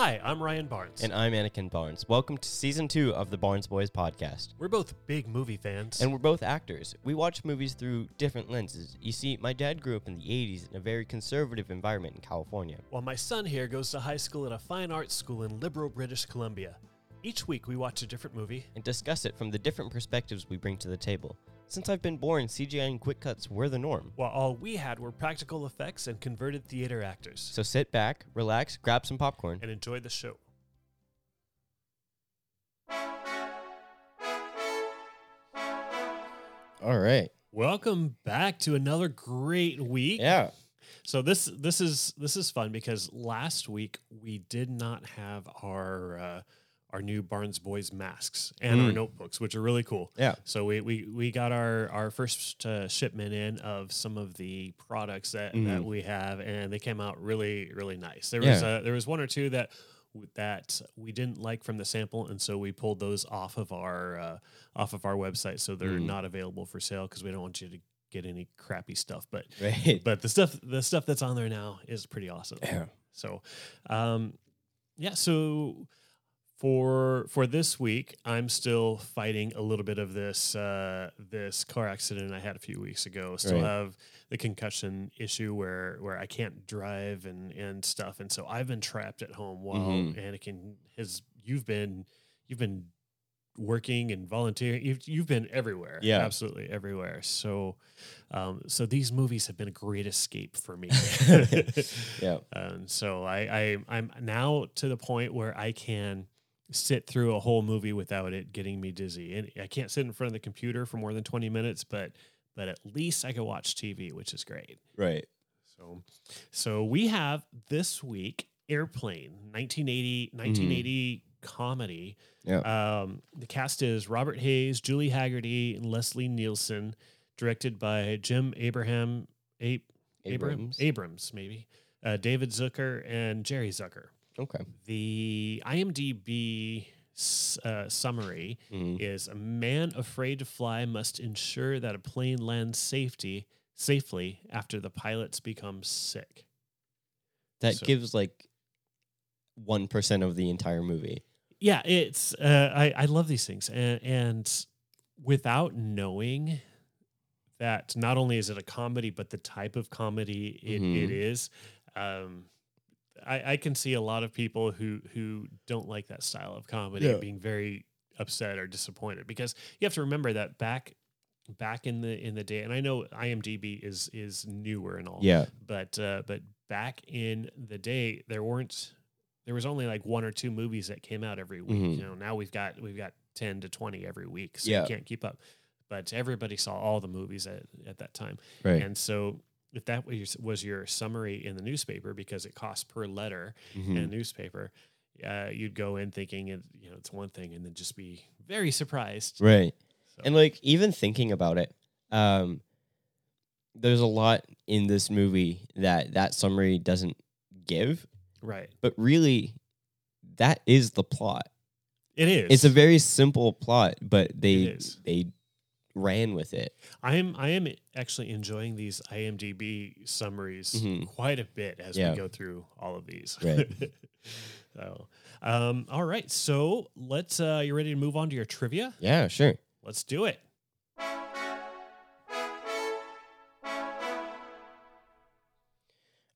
Hi, I'm Ryan Barnes. And I'm Anakin Barnes. Welcome to season two of the Barnes Boys podcast. we're both big movie fans. And we're both actors. We watch movies through different lenses. You see, my dad grew up in the 80s in a very conservative environment in California. while my son here goes to high school at a fine arts school in liberal British Columbia. Each week we watch a different movie. And discuss it from the different perspectives we bring to the table. Since I've been born, CGI and quick cuts were the norm. While all we had were practical effects and converted theater actors. So sit back, relax, grab some popcorn. And enjoy the show. All right. Welcome back to another great week. Yeah. So this this is this is fun because last week we did not have our uh, our new Barnes Boys masks and our Mm. notebooks, which are really cool. Yeah. So we we, we got our our first uh, shipment in of some of the products that, that Mhm. we have, and they came out really really nice. There was Yeah. uh, there was one or two that that we didn't like from the sample, and so we pulled those off of our uh, off of our website, so they're Mm. not available for sale because we don't want you to get any crappy stuff. But Right. but the stuff the stuff that's on there now is pretty awesome. Yeah. So, um, yeah. So for for this week, I'm still fighting a little bit of this uh, this car accident I had a few weeks ago. Still Right. have the concussion issue where where I can't drive and and stuff, and so I've been trapped at home while Mhm. Anakin has. You've been you've been working and volunteering. You've you've been everywhere. Yeah. absolutely everywhere. So. Um, so these movies have been a great escape for me. Yeah. Um, so I, I I'm now to the point where I can sit through a whole movie without it getting me dizzy. And I can't sit in front of the computer for more than 20 minutes, but but at least I can watch TV, which is great. Right. So so we have this week Airplane 1980 1980 comedy. Yeah. Um, the cast is Robert Hays, Julie Hagerty, and Leslie Nielsen, directed by Jim Abraham A- Abrams Abrams. Abrams maybe. Uh, David Zucker and Jerry Zucker. Okay. The IMDb uh, summary Mhm. is a man afraid to fly must ensure that a plane lands safety safely after the pilots become sick. That So- gives like 1% of the entire movie. Yeah, it's uh, I I love these things and and without knowing that not only is it a comedy but the type of comedy it, it Mhm. is um I, I can see a lot of people who who don't like that style of comedy Yeah. being very upset or disappointed because you have to remember that back back in the in the day and I know IMDb is is newer and all Yeah. but uh, but back in the day there weren't there was only like one or two movies that came out every week Mhm. you know now we've got we've got 10 to 20 every week so Yeah. you can't keep up but everybody saw all the movies at, at that time Right. and so if that was your, was your summary in the newspaper because it costs per letter Mhm. in a newspaper uh, you'd go in thinking it you know it's one thing and then just be very surprised Right. So- And like even thinking about it, um, there's a lot in this movie that that summary doesn't give, right but really, that is the plot. it is It's a very simple plot, but they they ran with it. I am I am actually enjoying these IMDb summaries Mhm. quite a bit as Yeah. we go through all of these. Right. so, um, all right. So let's. Uh, you ready to move on to your trivia? Yeah, sure. Let's do it.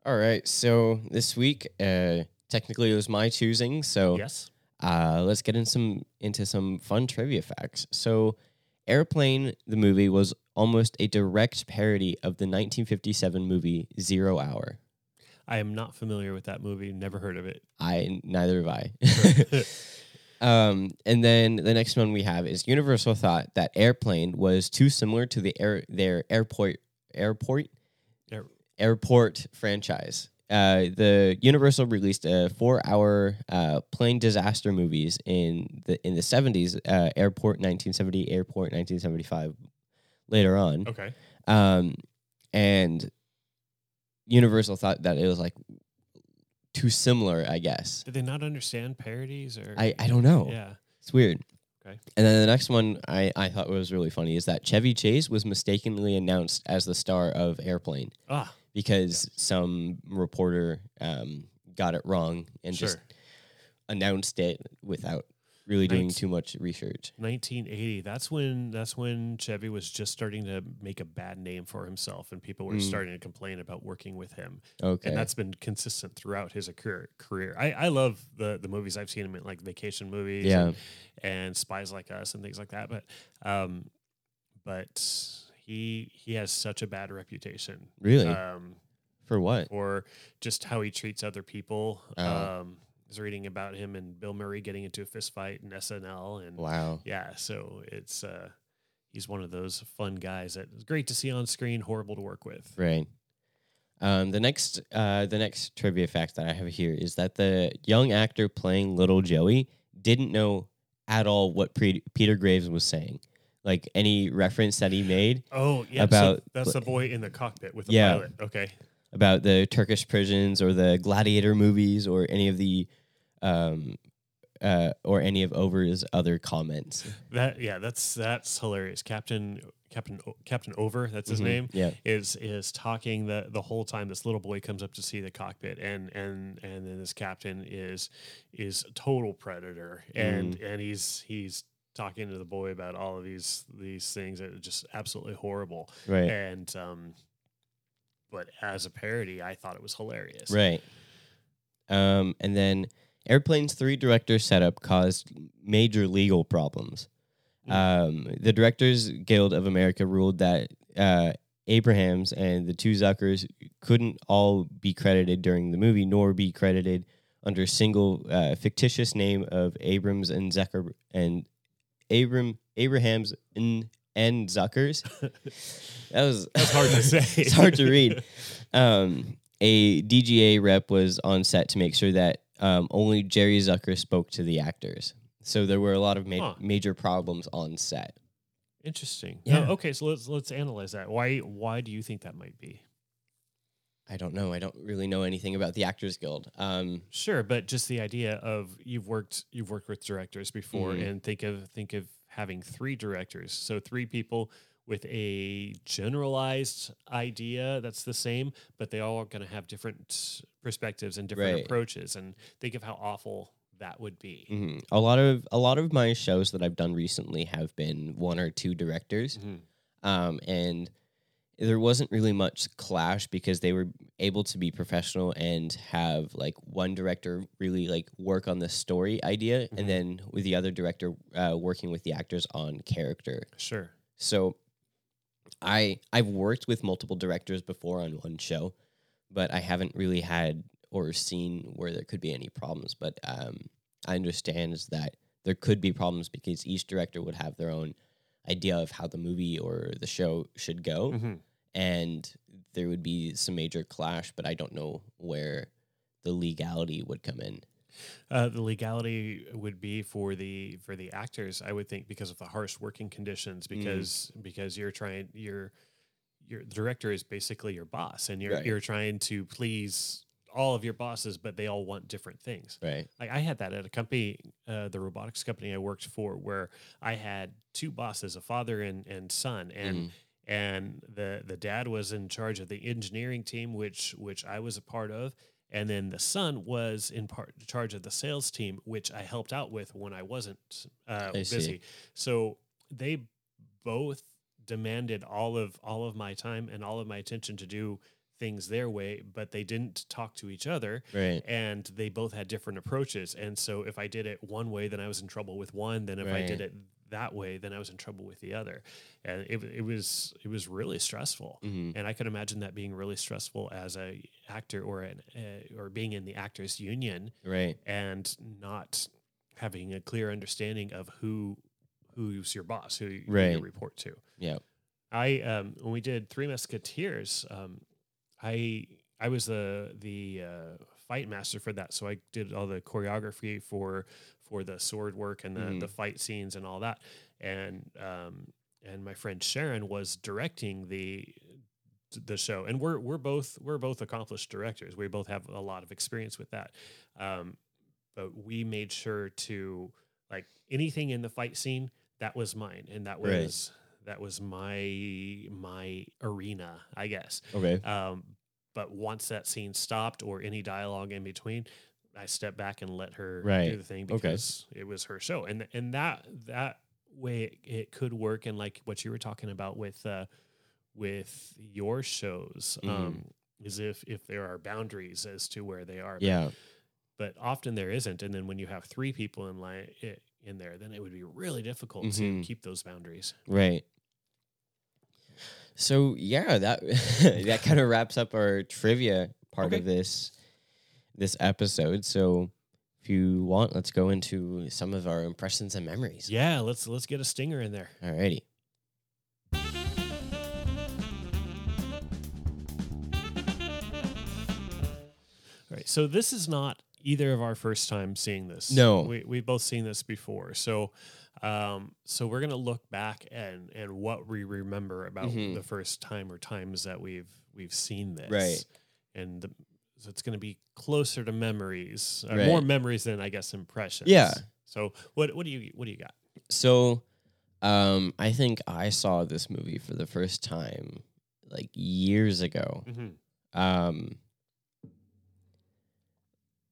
All right. So this week, uh, technically it was my choosing. So Yes. Uh, let's get in some into some fun trivia facts. So, Airplane, the movie, was almost a direct parody of the 1957 movie Zero Hour. I am not familiar with that movie. Never heard of it. I neither have I. um, and then the next one we have is Universal thought that Airplane was too similar to the air their airport airport Air- airport franchise. Uh, the Universal released a four-hour uh, plane disaster movies in the in the seventies. Uh, Airport 1970, Airport 1975. Later on, okay. um, and Universal thought that it was like too similar. I guess Did they not understand parodies or? I I don't know. Yeah. It's weird. Okay. And then the next one I, I thought was really funny is that Chevy Chase was mistakenly announced as the star of Airplane Ah. Because some reporter um, got it wrong and Sure. just announced it without really doing too much research. 1980. That's when that's when Chevy was just starting to make a bad name for himself, and people were Mm. starting to complain about working with him. Okay. and that's been consistent throughout his career. Career. I, I love the the movies I've seen him in, like vacation movies, Yeah. and, and Spies Like Us, and things like that. But, um, but he he has such a bad reputation. really Um, for what? or just how he treats other people. Oh. Um, I was reading about him and Bill Murray getting into a fist fight in SNL, and Wow. yeah, so it's uh, he's one of those fun guys that is great to see on screen, horrible to work with. Right. Um, the next uh, the next trivia fact that I have here is that the young actor playing Little Joey didn't know at all what Pre- Peter Graves was saying. Like any reference that he made Oh yeah, About- so that's the boy in the cockpit with the Yeah. pilot. Okay, about the Turkish prisons or the Gladiator movies or any of the um, uh, or any of Oveur's other comments. that yeah, that's that's hilarious. Captain Captain O- Captain Oveur, that's his Mhm. name. Yeah. is is talking the the whole time this little boy comes up to see the cockpit and and and then this captain is is total predator and Mm. and he's he's talking to the boy about all of these these things that are just absolutely horrible Right. and um but as a parody i thought it was hilarious Right. Um, and then Airplane's three director setup caused major legal problems. Mm. Um, the Directors Guild of America ruled that uh, Abrahams and the two Zuckers couldn't all be credited during the movie, nor be credited under a single uh, fictitious name of Abrams and Zucker and Abram Abrahams and, and Zuckers. that was That's hard to say. it's hard to read. Um, a DGA rep was on set to make sure that um, only Jerry Zucker spoke to the actors. So there were a lot of ma- Huh. major problems on set. interesting Yeah. Oh, okay so let's let's analyze that why why do you think that might be I don't know. I don't really know anything about the Actors Guild. Um, Sure, but just the idea of you've worked you've worked with directors before Mhm. and think of think of having three directors. So three people with a generalized idea that's the same, but they all are going to have different perspectives and different Right. approaches and think of how awful that would be. mhm. A lot of a lot of my shows that I've done recently have been one or two directors, Mhm. um, and there wasn't really much clash because they were able to be professional and have like one director really like work on the story idea, Mhm. and then with the other director uh, working with the actors on character. Sure. So I I've worked with multiple directors before on one show, but I haven't really had or seen where there could be any problems. But um, I understand that there could be problems because each director would have their own idea of how the movie or the show should go, Mhm. And there would be some major clash. But I don't know where the legality would come in. Uh, the legality would be for the for the actors, I would think, because of the harsh working conditions. Mm. Because because you're trying, you're your the director is basically your boss, and you're Right. you're trying to please all of your bosses, but they all want different things. Right. Like I had that at a company, uh, the robotics company I worked for, where I had two bosses, a father and and son, and Mhm. And the the dad was in charge of the engineering team which which I was a part of. And then the son was in part charge of the sales team which I helped out with when I wasn't uh, I see. busy. So they both demanded all of all of my time and all of my attention to do things their way but they didn't talk to each other. Right. and they both had different approaches. And so if i did it one way then i was in trouble with one. Then if i did it that way then i was in trouble with the other and it, it was it was really stressful hmm and i could imagine that being really stressful as a actor or an uh, or being in the actors union Right. and not having a clear understanding of who who's your boss who, you- Right. you report to Yeah. I um when we did Three Musketeers, um, I I was the the uh, fight master for that, so I did all the choreography for for the sword work and the Mhm. the fight scenes and all that, and um and my friend Sharon was directing the the show, and we're we're both we're both accomplished directors. We both have a lot of experience with that, um, but we made sure to like anything in the fight scene that was mine, and that Right. was that was my my arena, I guess. Okay. Um, but once that scene stopped or any dialogue in between, I stepped back and let her Right. do the thing Okay. because it was her show, and and that that way it, it could work. And like what you were talking about with uh, with your shows, Mhm. um, is if if there are boundaries as to where they are. But- Yeah. but often there isn't. And then when you have three people in line in there, then it would be really difficult Mhm. to keep those boundaries. Right. So yeah, that that kind of wraps up our trivia part Okay. of this this episode. So if you want, let's go into some of our impressions and memories. Yeah, let's let's get a stinger in there. Alrighty. All right. So this is not either of our first time seeing this. No. we we've both seen this before. So, um, so we're gonna look back and and what we remember about Mhm. the first time or times that we've we've seen this. Right. And the, so it's gonna be closer to memories, uh, Right. more memories than I guess impressions. Yeah. So what what do you what do you got? So um I think I saw this movie for the first time like years ago. Mm-hmm. Um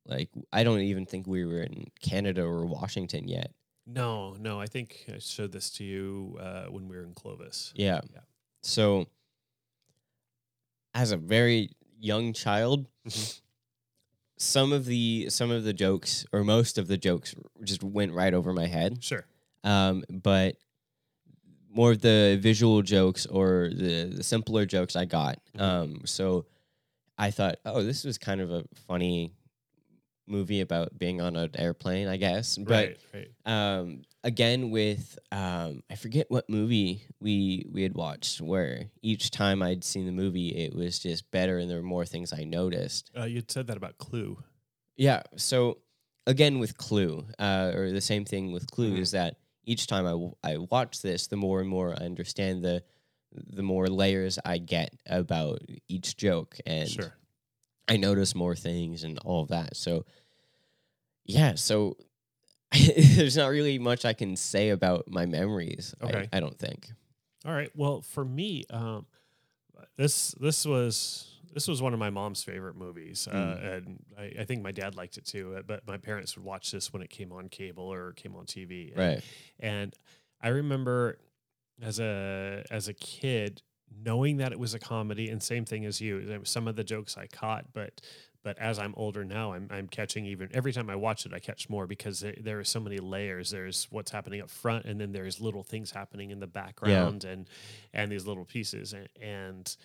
like I don't even think we were in Canada or Washington yet. No, no. I think I showed this to you uh, when we were in Clovis. Yeah. Yeah. So, as a very young child, Mhm. some of the some of the jokes or most of the jokes just went right over my head. Sure. Um, but more of the visual jokes or the the simpler jokes I got. Mhm. Um, so I thought, oh, this was kind of a funny movie about being on an airplane, I guess. But right, right. um again with um i forget what movie we we had watched where each time i'd seen the movie it was just better and there were more things i noticed Uh, you'd said that about Clue. yeah so again with clue uh or the same thing with clue Mhm. is that each time I, w- I watch this the more and more i understand the the more layers i get about each joke and Sure. I notice more things and all of that. So, yeah, so there's not really much I can say about my memories. I- Okay. I, don't think. All right. Well, for me, um, this this was this was one of my mom's favorite movies, uh, Mm. and I, I think my dad liked it too. uh, But my parents would watch this when it came on cable or came on TV. And, Right. And I remember as a as a kid knowing that it was a comedy, and same thing as you. Some of the jokes I caught, but but as I'm older now, I'm I'm catching even every time I watch it, I catch more because there, there are so many layers. There's what's happening up front, and then there's little things happening in the background, and and these little pieces, and and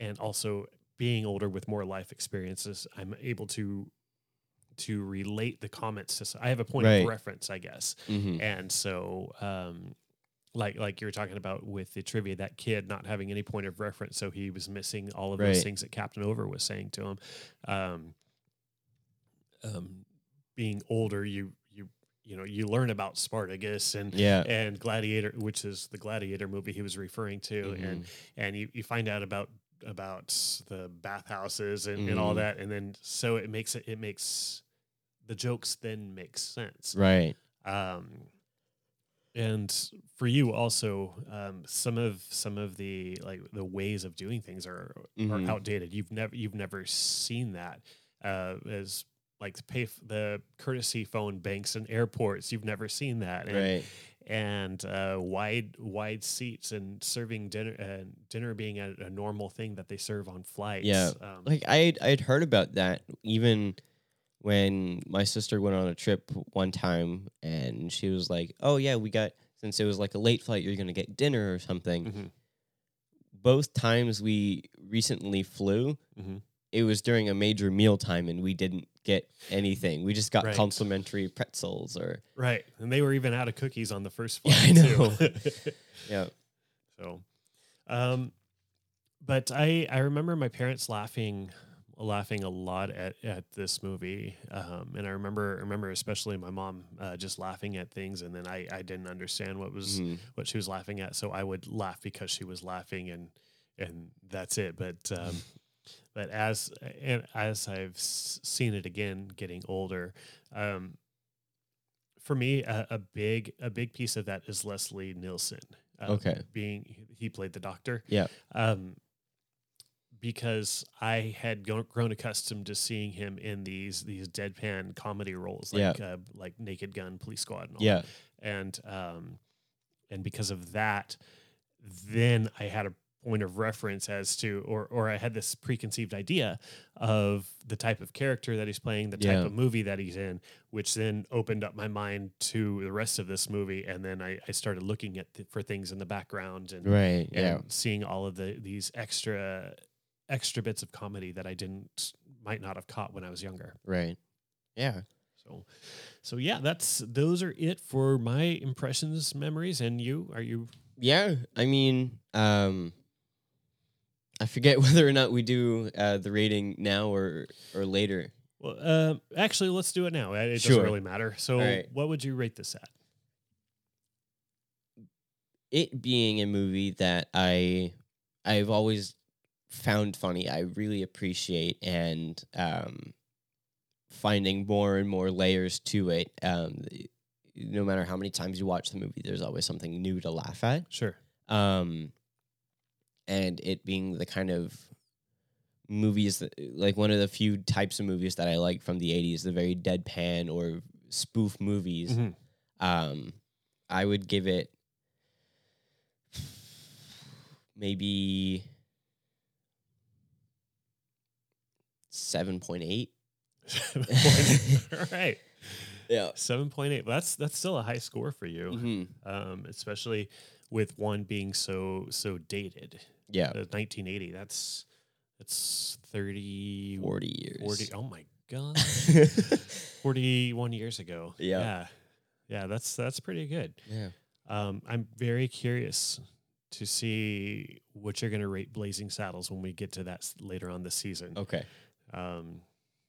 and also being older with more life experiences, I'm able to to relate the comments to. I have a point Right. of reference, I guess, hmm and so um like like you were talking about with the trivia that kid not having any point of reference so he was missing all of those things that captain Oveur was saying to him um um being older you you you know you learn about spartacus and Yeah. and gladiator which is the gladiator movie he was referring to Mm-hmm. and and you, you find out about about the bathhouses and, and all Mhm. that and then so it makes it it makes the jokes then make sense Right. um, and for you also um, some of some of the like the ways of doing things are Mhm. are outdated you've never you've never seen that uh, as like the pay f- the courtesy phone banks and airports you've never seen that and, Right. and uh, wide wide seats and serving dinner and dinner being a, a normal thing that they serve on flights Yeah. um, Like I I'd heard about that even when my sister went on a trip one time and she was like, "Oh yeah, we got since it was like a late flight, you're gonna get dinner or something." mhm, Both times we recently flew, mhm. it was during a major meal time and we didn't get anything. We just got Right. complimentary pretzels or right and they were even out of cookies on the first Yeah, flight I know. too. yeah. So, um, but I I remember my parents laughing laughing a lot at, at this movie, um, and I remember remember especially my mom uh, just laughing at things, and then I I didn't understand what was Mhm. what she was laughing at, so I would laugh because she was laughing, and and that's it. But um, but as and as I've seen it again, getting older, um, for me, a, a big a big piece of that is Leslie Nielsen. um, Okay. being he played the doctor. Yeah. Because I had grown accustomed to seeing him in these these deadpan comedy roles, like uh, like Naked Gun, Police Squad, and all Yeah. and um, and because of that, then I had a point of reference as to, or or I had this preconceived idea of the type of character that he's playing, the type Yeah. of movie that he's in, which then opened up my mind to the rest of this movie, and then I, I started looking at for things in the background and Right. and Yeah. seeing all of the these extra extra bits of comedy that I didn't might not have caught when I was younger. Right. Yeah. So, so yeah, that's those are it for my impressions, memories, and you are you Yeah. I mean, um, I forget whether or not we do uh, the rating now or or later. well. Uh, actually, let's do it now. It Sure. doesn't really matter. So, right. what would you rate this at? it being a movie that I I've always found funny. I really appreciate and um, finding more and more layers to it. Um, no matter how many times you watch the movie, there's always something new to laugh at. Sure. Um, and it being the kind of movies that like one of the few types of movies that I like from the 80s, the very deadpan or spoof movies Mhm. um i would give it maybe 7.8 All right. yeah Seven point eight. That's that's still a high score for you, Mhm. um, especially with one being so so dated. yeah Uh, 1980. That's that's 30 40 years 40 oh my god 41 years ago Yeah. yeah yeah that's that's pretty good yeah um i'm very curious to see what you're going to rate blazing saddles when we get to that later on this season okay um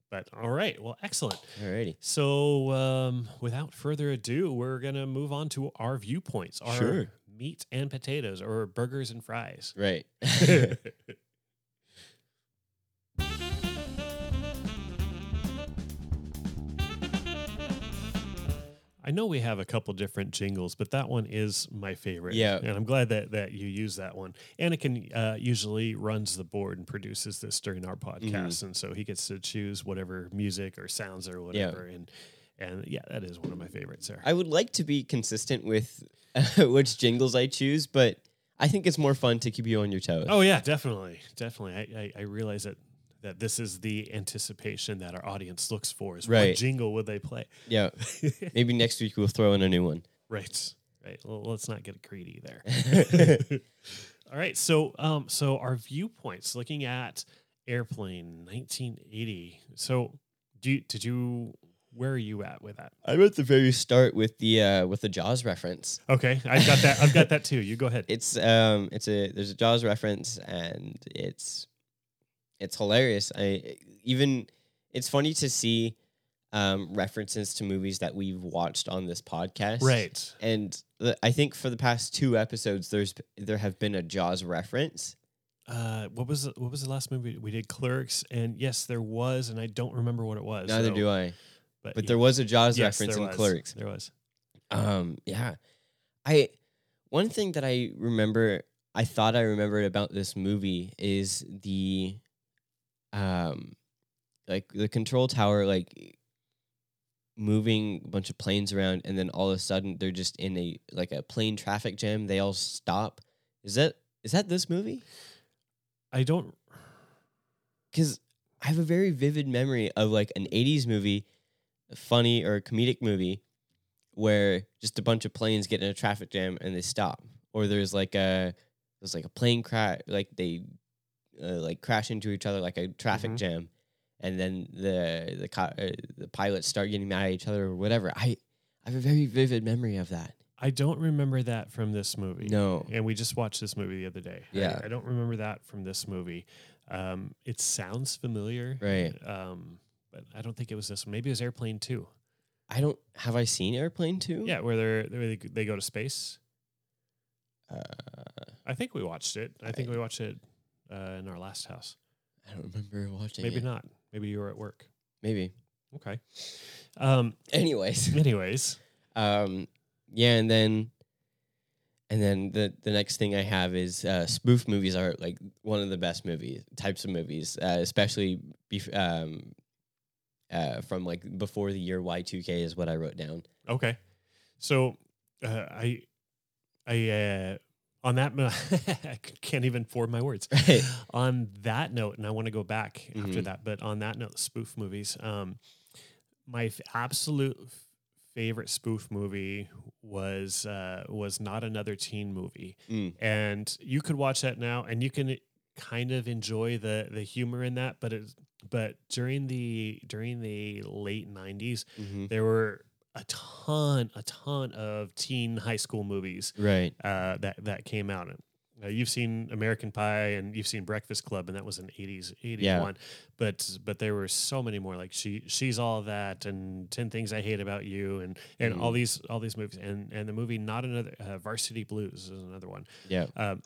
but all right well excellent. Alrighty. So um without further ado we're going to move on to our viewpoints our Sure. meat and potatoes or burgers and fries. Right I know we have a couple different jingles, but that one is my favorite. Yeah. and I'm glad that that you use that one. Anakin uh, usually runs the board and produces this during our podcast, Mm-hmm. and so he gets to choose whatever music or sounds or whatever. And and yeah, that is one of my favorites. There. i would like to be consistent with which jingles i choose but i think it's more fun to keep you on your toes oh yeah, definitely, definitely. I, I I realize that that this is the anticipation that our audience looks for. Is what jingle would they play? yeah maybe next week we'll throw in a new one Right. Right. Well, let's not get greedy there. All right. So, um, so our viewpoints looking at airplane 1980. So, do you, did you? Where are you at with that? I'm at the very start with the uh, with the Jaws reference. Okay, I've got that. I've got that too. You go ahead. It's um it's a there's a Jaws reference and it's it's hilarious. I even it's funny to see um references to movies that we've watched on this podcast. Right. And the, I think for the past two episodes there's there have been a Jaws reference. Uh, what was the, what was the last movie we did? Clerks, and yes, there was, and I don't remember what it was. Neither so- do I. But, But yeah. there was a Jaws Yes, reference in was. Clerks. There was. Um, yeah. I one thing that I remember I thought I remembered about this movie is the um like the control tower like moving a bunch of planes around and then all of a sudden they're just in a like a plane traffic jam. They all stop. Is that is that this movie? I don't. Cuz I have a very vivid memory of like an 80s movie, a funny or comedic movie where just a bunch of planes get in a traffic jam and they stop or there's like a there's like a plane crash like they uh, like crash into each other like a traffic Mhm. jam and then the the co- uh, the pilots start getting mad at each other or whatever i i have a very vivid memory of that I don't remember that from this movie. no and we just watched this movie the other day. Yeah. I, don't remember that from this movie. Um, it sounds familiar, Right. Um, but I don't think it was this one. Maybe it was Airplane Two. i don't have i seen airplane 2 Yeah, where they're, where they they go to space. uh, I think we watched it. I think we watched it uh, in our last house. i don't remember watching Maybe it. not. Maybe you were at work. maybe Okay. Um, anyways anyways, um yeah and then And then the the next thing I have is uh, spoof movies are like one of the best movies types of movies, uh, especially bef- um, uh, from like before the year Y two K is what I wrote down. Okay. So uh, I I uh, on that I can't even form my words. Right. on that note, and I want to go back after Mhm. that, but on that note, spoof movies. Um, my f- absolute f- favorite spoof movie was uh, was not another teen movie, Mm. and you could watch that now, and you can kind of enjoy the the humor in that, but it but during the during the late '90s, Mhm. there were a ton, a ton of teen high school movies Right. uh, that that came out. Uh, you've seen American Pie and you've seen Breakfast Club, and that was an '80s '81. But but there were so many more, like she she's all that, and Ten Things I Hate About You, and and all Mhm. these all these movies, and and the movie Not Another uh, Varsity Blues is another one. Yeah. Um,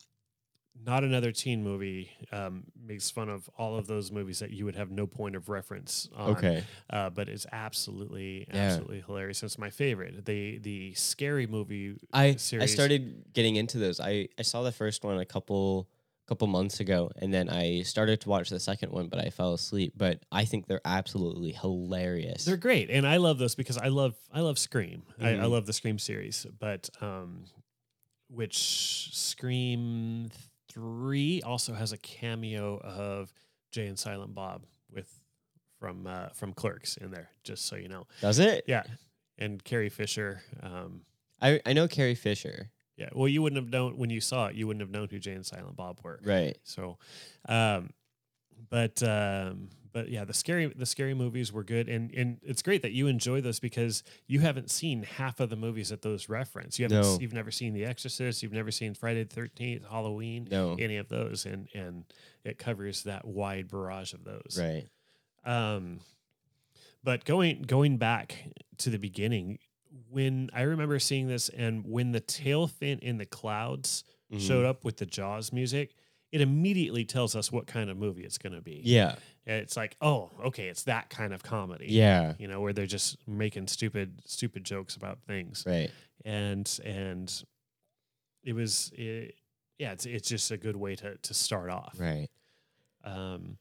not another teen movie um, makes fun of all of those movies that you would have no point of reference on Okay. uh, but it's absolutely Yeah. absolutely hilarious. It's my favorite. The the scary movie. I I series. started getting into those. I I saw the first one a couple couple months ago, and then I started to watch the second one, but I fell asleep. But I think they're absolutely hilarious. They're great, and I love those because I love I love Scream. I, I Mhm. love the Scream series, but um, which Scream three also has a cameo of Jay and Silent Bob with from uh, from Clerks in there. Just so you know, Does it? yeah, and Carrie Fisher. Um, I I know Carrie Fisher. yeah, well, you wouldn't have known when you saw it. You wouldn't have known who Jay and Silent Bob were. Right. So, um, but um, but yeah, the scary the scary movies were good, and and it's great that you enjoy those because you haven't seen half of the movies that those reference. You haven't No. you've never seen The Exorcist, you've never seen Friday the Thirteenth, Halloween, No. any of those, and and it covers that wide barrage of those. Right. Um, but going going back to the beginning, when I remember seeing this, and when the tail fin in the clouds Mhm. showed up with the Jaws music, it immediately tells us what kind of movie it's going to be. Yeah. It's like, oh, okay, it's that kind of comedy. Yeah. You know, where they're just making stupid, stupid jokes about things, Right. and and it was, it, yeah, it's it's just a good way to to start off. Right. Um,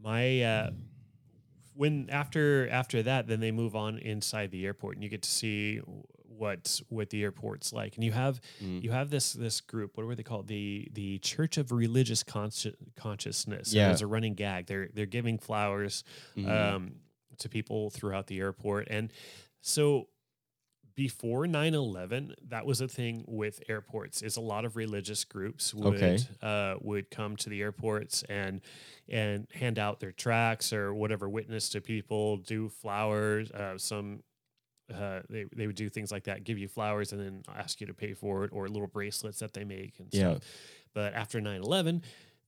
my uh, when after after that, then they move on inside the airport, and you get to see what what the airport's like, and you have Mm. you have this this group. What were they called? The the Church of Religious Consci- Consciousness. Yeah. There's a running gag. They're they're giving flowers Mhm. um, to people throughout the airport, and so before 9-11 that was a thing with airports is a lot of religious groups would Okay. uh, would come to the airports and and hand out their tracts or whatever witness to people do flowers uh, some uh, they, they would do things like that give you flowers and then ask you to pay for it or little bracelets that they make and Yeah. stuff but after 9-11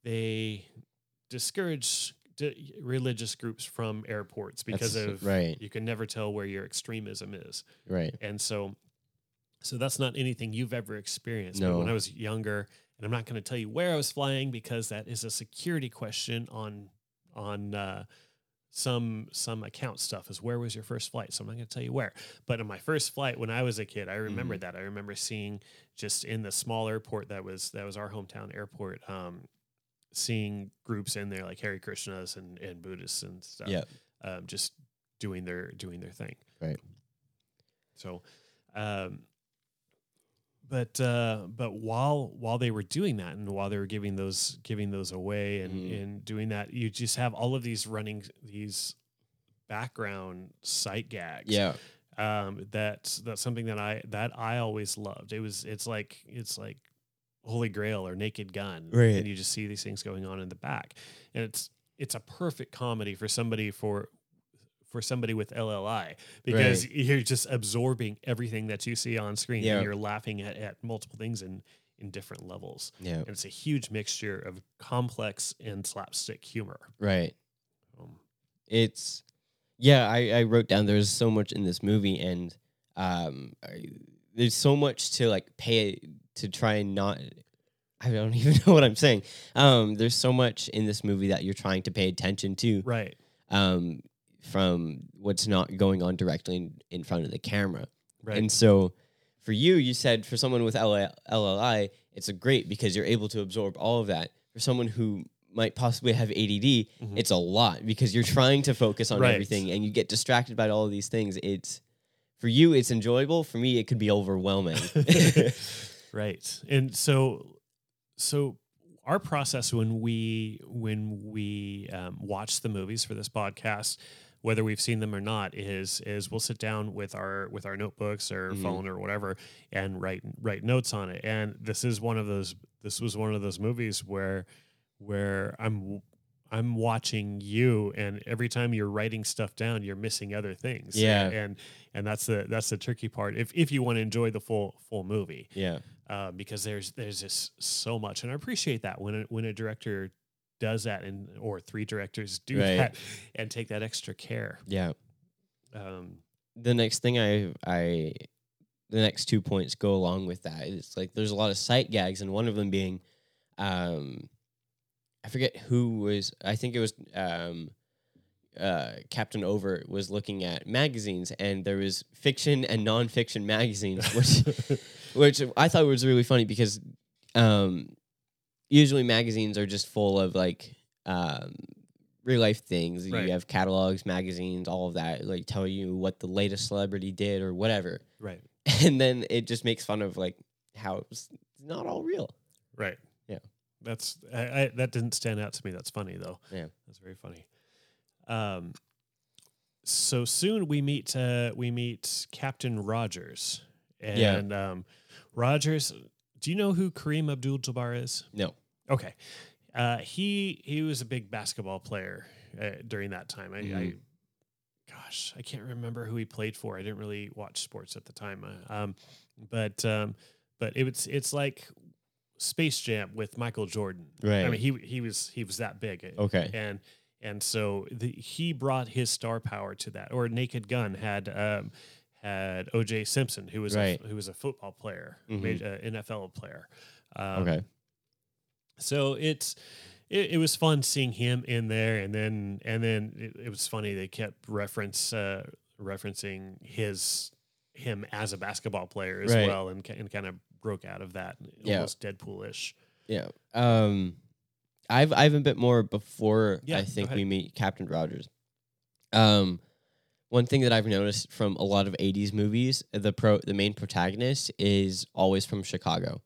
they discouraged d- religious groups from airports because That's- of right. you can never tell where your extremism is Right. and so so that's not anything you've ever experienced but No. when i was younger and i'm not going to tell you where i was flying because that is a security question on on uh, some some account stuff is where was your first flight so i'm not going to tell you where but in my first flight when i was a kid i remember Mm-hmm. that i remember seeing just in the small airport that was that was our hometown airport um seeing groups in there like Hare Krishnas and, and Buddhists and stuff Yeah. um, just doing their doing their thing. Right. So, um, but uh, but while while they were doing that and while they were giving those giving those away and Mhm. and doing that, you just have all of these running these background sight gags. Yeah. Um, that's that's something that I that I always loved. It was it's like it's like Holy Grail or Naked Gun, Right. and you just see these things going on in the back, and it's it's a perfect comedy for somebody for for somebody with LLI because you're just absorbing everything that you see on screen Yeah. and you're laughing at, at multiple things in in different levels. Yeah. And it's a huge mixture of complex and slapstick humor. Right. Um, it's yeah I, I wrote down there's so much in this movie and um I, there's so much to like pay to try and not i don't even know what i'm saying um there's so much in this movie that you're trying to pay attention to right. um from what's not going on directly in, in front of the camera Right. and so for you, you said for someone with LL LLI, it's a great because you're able to absorb all of that. For someone who might possibly have ADD, it's a lot because you're trying to focus on Right. everything and you get distracted by all of these things. It's for you, it's enjoyable. For me, it could be overwhelming. right and so so our process when we when we um, watch the movies for this podcast whether we've seen them or not is is we'll sit down with our with our notebooks or Mhm. phone or whatever and write write notes on it and this is one of those this was one of those movies where where i'm i'm watching you and every time you're writing stuff down you're missing other things Yeah. and and that's the that's the tricky part if if you want to enjoy the full full movie yeah. uh, because there's there's just so much, and I appreciate that when a, when a director does that, and or three directors do Right. that and take that extra care. Yeah. Um, the next thing I I the next two points go along with that. It's like there's a lot of sight gags, and one of them being, um, I forget who was. I think it was um, uh, Captain Oveur was looking at magazines, and there was fiction and nonfiction magazines, which which I thought was really funny because um, usually magazines are just full of like um, real life things. Right. You have catalogs, magazines, all of that, like tell you what the latest celebrity did or whatever. right, And then it just makes fun of like how it's not all real. right, Yeah. That's I, I, that didn't stand out to me. That's funny though. Yeah. that's very funny. Um, so soon we meet uh, we meet Captain Rogers, Yeah. and um, Rogers. Do you know who Kareem Abdul-Jabbar is? No. Okay. Uh, he he was a big basketball player uh, during that time. I, I Mhm. gosh, I can't remember who he played for. I didn't really watch sports at the time. Uh, Um, but um, but it was it's like Space Jam with Michael Jordan. Right. I mean, he he was he was that big. Okay. And and so the, he brought his star power to that. Or Naked Gun had um, had O.J. Simpson, who was Right. a, who was a football player, Mhm. made, uh, NFL player. Um, Okay. so it's it, it was fun seeing him in there, and then and then it, it was funny they kept reference uh, referencing his him as a basketball player as Right. well, and and kind of broke out of that Yeah. almost Deadpoolish. Yeah. Um, I've I've a bit more before Yeah, I think we meet Captain Rogers. Um, one thing that I've noticed from a lot of '80s movies, the pro the main protagonist is always from Chicago,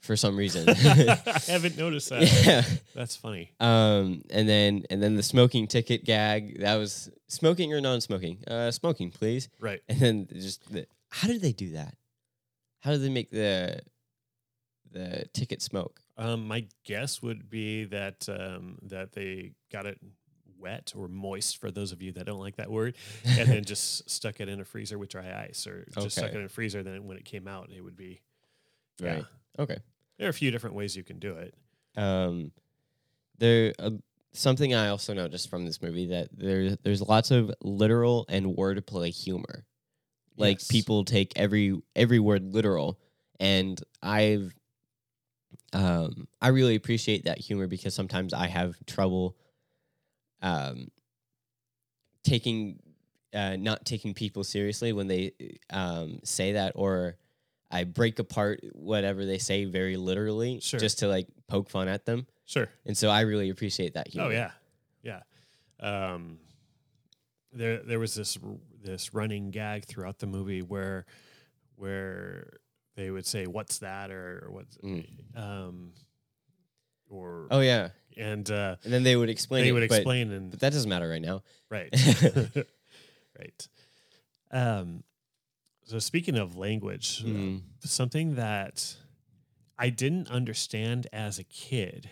for some reason. I haven't noticed that. yeah. That's funny. Um, and then and then the smoking ticket gag that was smoking or non-smoking. Uh, smoking, please. Right. And then just the, how did they do that? How did they make the the ticket smoke? Um, my guess would be that um, that they got it wet or moist for those of you that don't like that word, and then just stuck it in a freezer with dry ice, or just stuck it in a freezer. Then when it came out, it would be yeah. Right. Okay. There are a few different ways you can do it. Um, there uh, something I also noticed from this movie that there there's lots of literal and wordplay humor. Like Yes. people take every every word literal, and I've um I really appreciate that humor because sometimes I have trouble um taking uh not taking people seriously when they um say that or I break apart whatever they say very literally Sure. just to like poke fun at them. Sure. And so I really appreciate that humor. Oh yeah, yeah. Um, there there was this this running gag throughout the movie where where they would say what's that or, or what's Mm. um or Oh yeah. And uh, And then they would explain they it, would but- explain and But that doesn't matter right now. right right um so speaking of language Mm. something that I didn't understand as a kid,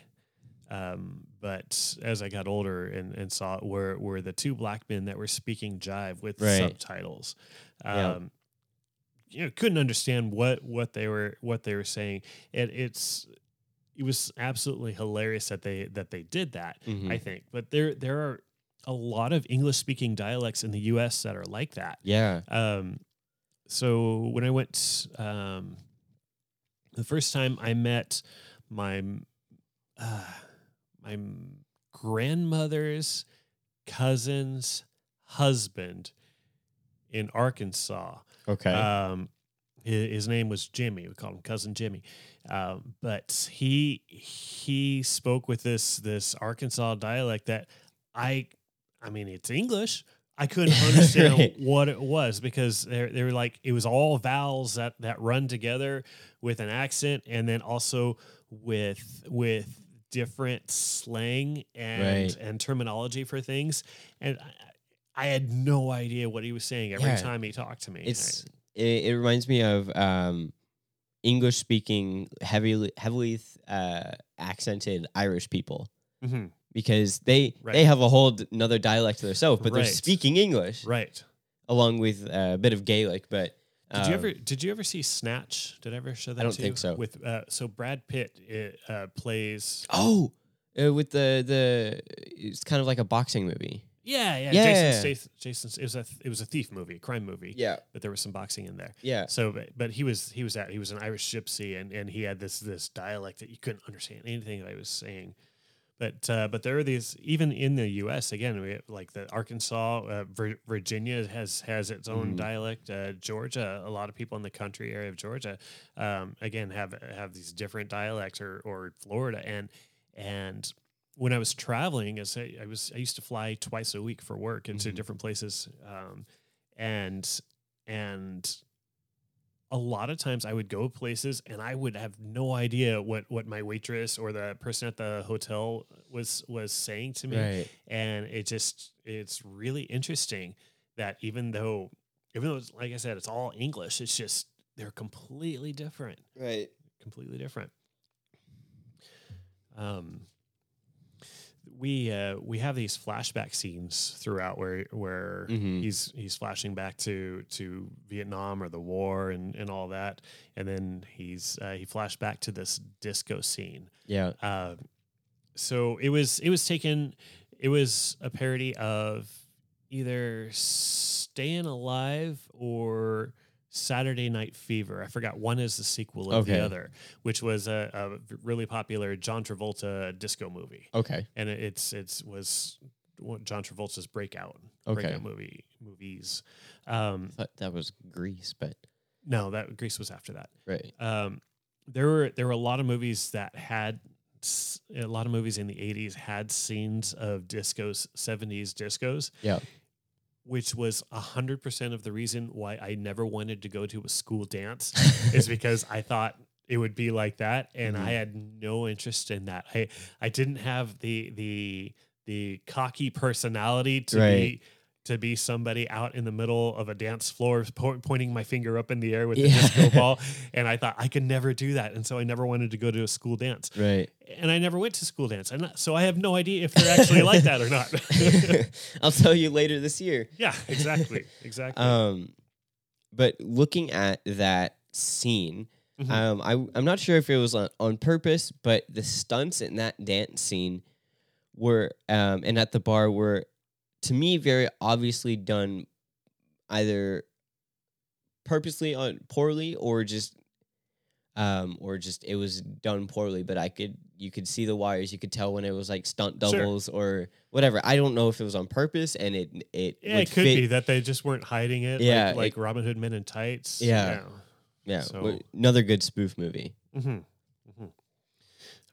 um, but as I got older and, and saw it, were were the two black men that were speaking jive with Right. subtitles. Yeah. Um, You know, couldn't understand what what they were what they were saying. It, it's it was absolutely hilarious that they that they did that. Mhm. I think, but there there are a lot of English speaking dialects in the U.S. that are like that. yeah. Um, so when I went, um, the first time I met my uh, my grandmother's cousin's husband in Arkansas. Okay. Um, His, his name was Jimmy. We called him cousin Jimmy. Um, but he he spoke with this this Arkansas dialect that I I mean it's English. I couldn't understand Right. what it was because they they were like it was all vowels that that run together with an accent and then also with with different slang and Right. and terminology for things and I, I had no idea what he was saying every Yeah. time he talked to me. It's it, it reminds me of um, English speaking heavily heavily uh, accented Irish people Mhm. because they Right. they have a whole another dialect to themselves, but they're speaking English right. along with uh, a bit of Gaelic. But Did you um, ever did you ever see Snatch? Did I ever show that? I don't to think you? so. With uh, so Brad Pitt it, uh, plays. Oh, uh, with the the it's kind of like a boxing movie. Yeah, yeah. Yeah. Jason Statham. Jason's. It was a it was a thief movie, a crime movie. Yeah, But there was some boxing in there. yeah, So, but, but he was he was at he was an Irish gypsy, and and he had this this dialect that you couldn't understand anything that I was saying. But uh, but there are these even in the U.S. again, we have, like the Arkansas, uh, Vir- Virginia has has its own Mhm. dialect. Uh, Georgia, a lot of people in the country area of Georgia, um, again have have these different dialects, or or Florida, and and when I was traveling, as I, I was I used to fly twice a week for work into Mhm. different places, um, and and a lot of times I would go places and I would have no idea what what my waitress or the person at the hotel was was saying to me right. and it just it's really interesting that even though even though it's, like I said it's all English it's just they're completely different Right. completely different um we uh we have these flashback scenes throughout where where Mhm. he's he's flashing back to to Vietnam or the war and and all that and then he's uh, he flashed back to this disco scene Yeah. uh, so it was it was taken it was a parody of either Staying Alive or Saturday Night Fever. I forgot one is the sequel of Okay. the other, which was a, a really popular John Travolta disco movie, Okay. and it, it's it's was John Travolta's breakout Okay. breakout movie movies. Um, that was Grease, but no, that Grease was after that. right. um, there were there were a lot of movies that had a lot of movies in the 80s had scenes of discos 70s discos Yeah. Which was 100% of the reason why i never wanted to go to a school dance is because i thought it would be like that and Mhm. i had no interest in that i i didn't have the the the cocky personality to Right. be to be somebody out in the middle of a dance floor po- pointing my finger up in the air with a Yeah. disco ball and i thought i could never do that and so i never wanted to go to a school dance right. and i never went to school dance and so i have no idea if they're actually like that or not I'll tell you later this year. yeah exactly exactly Um, but looking at that scene, Mhm. um, I I'm not sure if it was on, on purpose, but the stunts in that dance scene were um, and at the bar were to me very obviously done either purposely on poorly or just um or just it was done poorly but i could you could see the wires you could tell when it was like stunt Sure. doubles or whatever. I don't know if it was on purpose and it it yeah it could fit- be that they just weren't hiding it Yeah, like, like it- robin hood men in tights. Yeah. yeah. So- another good spoof movie. Hmm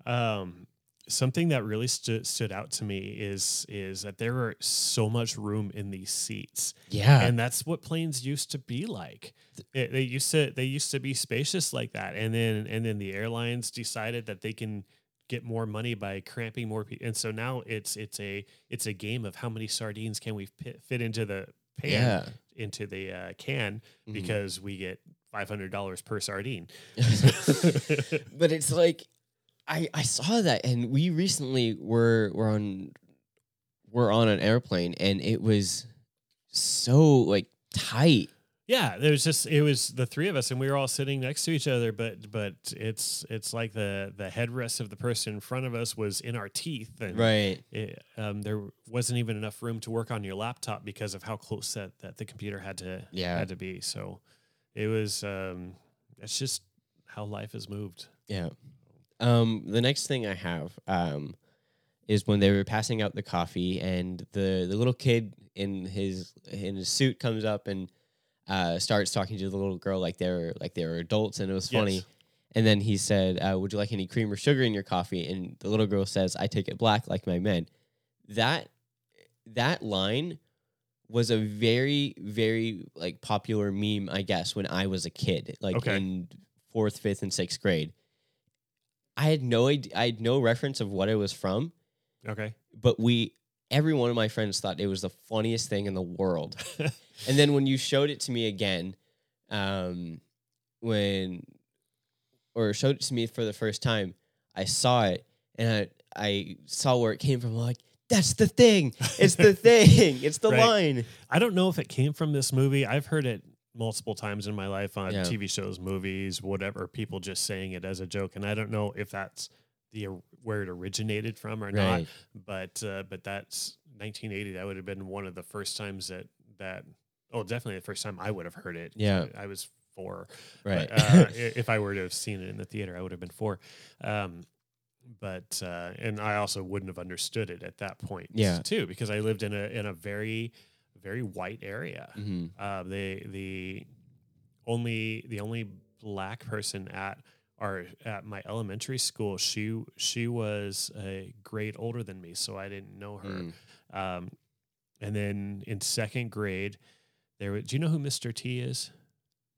Um, something that really stood stood out to me is is that there were so much room in these seats, yeah and that's what planes used to be like. It, they used to they used to be spacious like that, and then and then the airlines decided that they can get more money by cramping more people, and so now it's it's a it's a game of how many sardines can we fit, fit into the pan yeah into the uh, can Mhm. because we get five hundred dollars per sardine. but it's like I I saw that and we recently were were on were on an airplane and it was so like tight. Yeah, there was just it was the three of us, and we were all sitting next to each other. But but it's it's like the the headrest of the person in front of us was in our teeth, and Right. it, um, there wasn't even enough room to work on your laptop because of how close that, that the computer had to Yeah. had to be. So it was um, that's just how life has moved. Yeah. Um the next thing I have um is when they were passing out the coffee and the the little kid in his in his suit comes up and uh, starts talking to the little girl like they're like they were adults, and it was funny. Yes. And then he said, uh, "Would you like any cream or sugar in your coffee?" And the little girl says, "I take it black like my men." That that line was a very very like popular meme, I guess, when I was a kid, like Okay. in fourth, fifth, and sixth grade. I had no idea, I had no reference of what it was from, Okay. but we every one of my friends thought it was the funniest thing in the world. and then when you showed it to me again, um, when or showed it to me for the first time, I saw it and I, I saw where it came from. I'm like, that's the thing. It's the thing. It's the Right. line. I don't know if it came from this movie. I've heard it multiple times in my life on Yeah. TV shows, movies, whatever. People just saying it as a joke, and I don't know if that's the where it originated from or not. But uh, but that's 1980. That would have been one of the first times that that. Oh, definitely the first time I would have heard it. Yeah. I was four. Right. But, uh, if I were to have seen it in the theater, I would have been four. Um, but uh, and I also wouldn't have understood it at that point. Yeah. too, because I lived in a in a very very white area. Mhm. Uh, the the only the only black person at our at my elementary school she she was a grade older than me, so I didn't know her. Mm. Um, and then in second grade, there was, do you know who Mr. T is?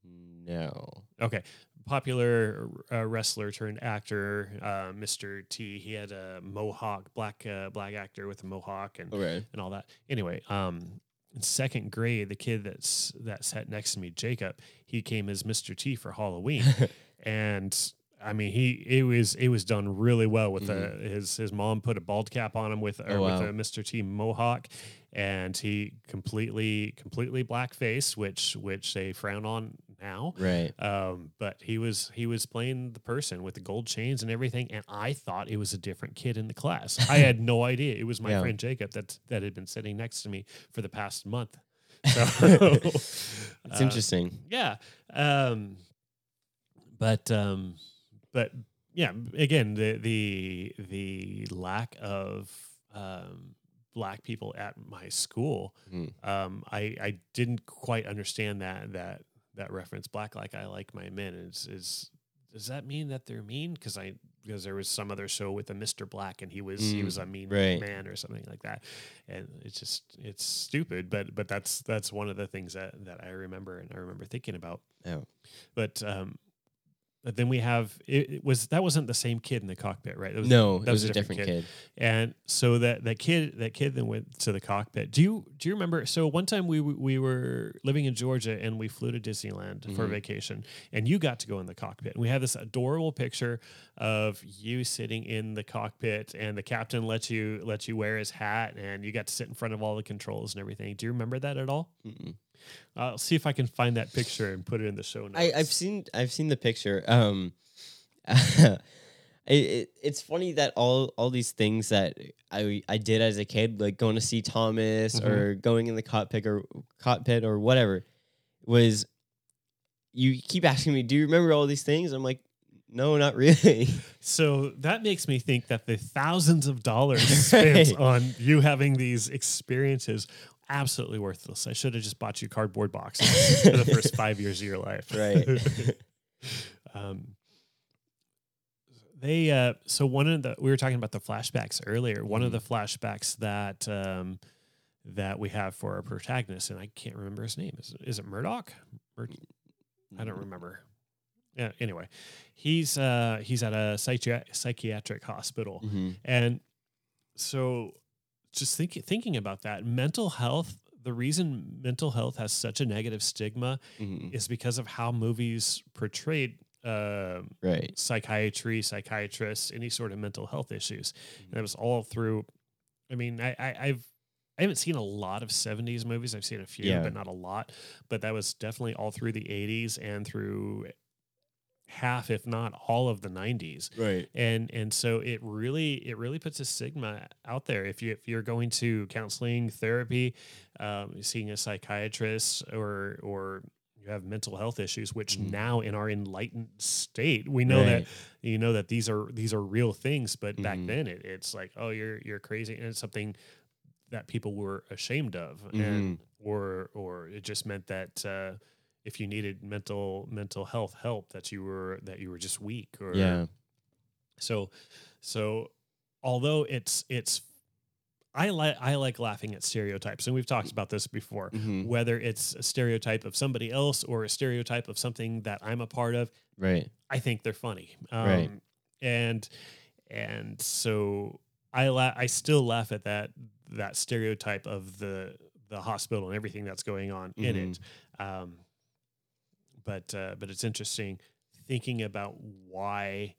No. Okay, popular uh, wrestler turned actor, uh, Mr. T. He had a mohawk, black uh, black actor with a mohawk and Okay. and all that. Anyway, um, in second grade, the kid that's that sat next to me, Jacob, he came as Mr. T for Halloween, and I mean he it was it was done really well with the his his mom put a bald cap on him with or Mm-hmm. Oh, wow. with a Mr. T mohawk, and he completely completely blackface, which which they frown on now. Right. Um, but he was he was playing the person with the gold chains and everything, and I thought it was a different kid in the class. I had no idea it was my Yeah. friend Jacob that that had been sitting next to me for the past month. So It's uh, interesting. yeah. Um, but um, but yeah, again, the the the lack of um, black people at my school, Mhm. um, I I didn't quite understand that that that reference. Black like I like my men is is does that mean that they're mean? Because I because there was some other show with a Mr. Black and he was he Mm, was a mean right. man or something like that, and it's just it's stupid. But but that's that's one of the things that that I remember and I remember thinking about. Yeah. But um, but then we have it, it was that wasn't the same kid in the cockpit, right? That was, No, that it was a different kid. and so that that kid that kid then went to the cockpit. Do you do you remember? So one time we we were living in Georgia and we flew to Disneyland for Mhm. vacation, and you got to go in the cockpit. And we have this adorable picture of you sitting in the cockpit, and the captain let you let you wear his hat, and you got to sit in front of all the controls and everything. Do you remember that at all? Mm-mm. I'll see if I can find that picture and put it in the show notes. I, I've seen I've seen the picture. Um, it, it, it's funny that all all these things that I I did as a kid, like going to see Thomas Mhm. or going in the cockpit or cockpit or whatever, was you keep asking me, do you remember all these things? I'm like, no, not really. So that makes me think that the thousands of dollars spent Right. on you having these experiences absolutely worthless. I should have just bought you cardboard boxes for the first five years of your life. Right. um, they uh, so one of the we were talking about the flashbacks earlier. One of the Mm-hmm. flashbacks that um, that we have for our protagonist, and I can't remember his name. Is is it Murdoch? Mur- I don't remember. Yeah. Anyway, he's uh, he's at a psychiatric hospital, Mhm. and so just thinking thinking about that, mental health. The reason mental health has such a negative stigma Mhm. is because of how movies portrayed um Right. psychiatry, psychiatrists, any sort of mental health issues. And it was all through. I mean, I, I I've I haven't seen a lot of '70s movies. I've seen a few, Yeah. but not a lot. But that was definitely all through the '80s and through half, if not all, of the '90s Right. and and so it really it really puts a stigma out there if you if you're going to counseling therapy um, seeing a psychiatrist or or you have mental health issues which Mhm. now in our enlightened state we know that you know that these are these are real things but back Mhm. then it, it's like oh you're you're crazy and it's something that people were ashamed of Mm-hmm. and or or it just meant that uh if you needed mental mental health help that you were that you were just weak or Yeah. so so although it's it's I like I like laughing at stereotypes and we've talked about this before Mhm. whether it's a stereotype of somebody else or a stereotype of something that I'm a part of Right. I think they're funny. Um, Right. And and so I la- I still laugh at that that stereotype of the the hospital and everything that's going on in it. Um, but uh, but it's interesting thinking about why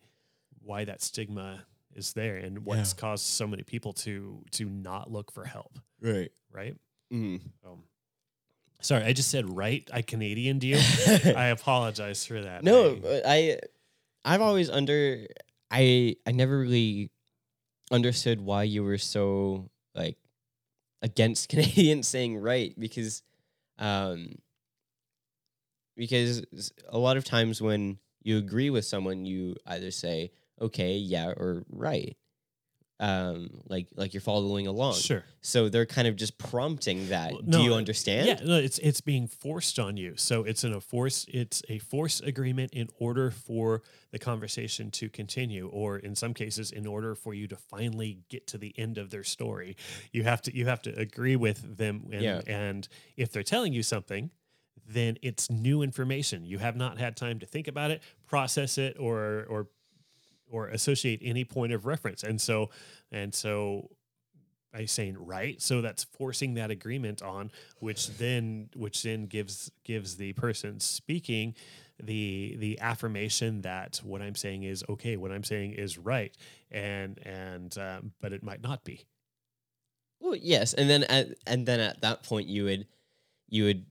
why that stigma is there and what's caused so many people to to not look for help. Right. Right. Mhm. Um, sorry, I just said right. I Canadian you. I apologize for that. No, I- I I've always under I I never really understood why you were so like against Canadians saying right because um because a lot of times when you agree with someone you either say okay yeah or right um like like you're following along sure. so they're kind of just prompting that Well, do you uh, understand Yeah, no, it's it's being forced on you. So it's in a force. It's a force agreement in order for the conversation to continue, or in some cases, in order for you to finally get to the end of their story, you have to you have to agree with them. And, Yeah. and if they're telling you something, then it's new information. You have not had time to think about it, process it, or or or associate any point of reference. And so and so by saying right so that's forcing that agreement on which then which then gives gives the person speaking the the affirmation that what i'm saying is okay what i'm saying is right and and um, but it might not be Well, yes, and then at and then at that point you would you would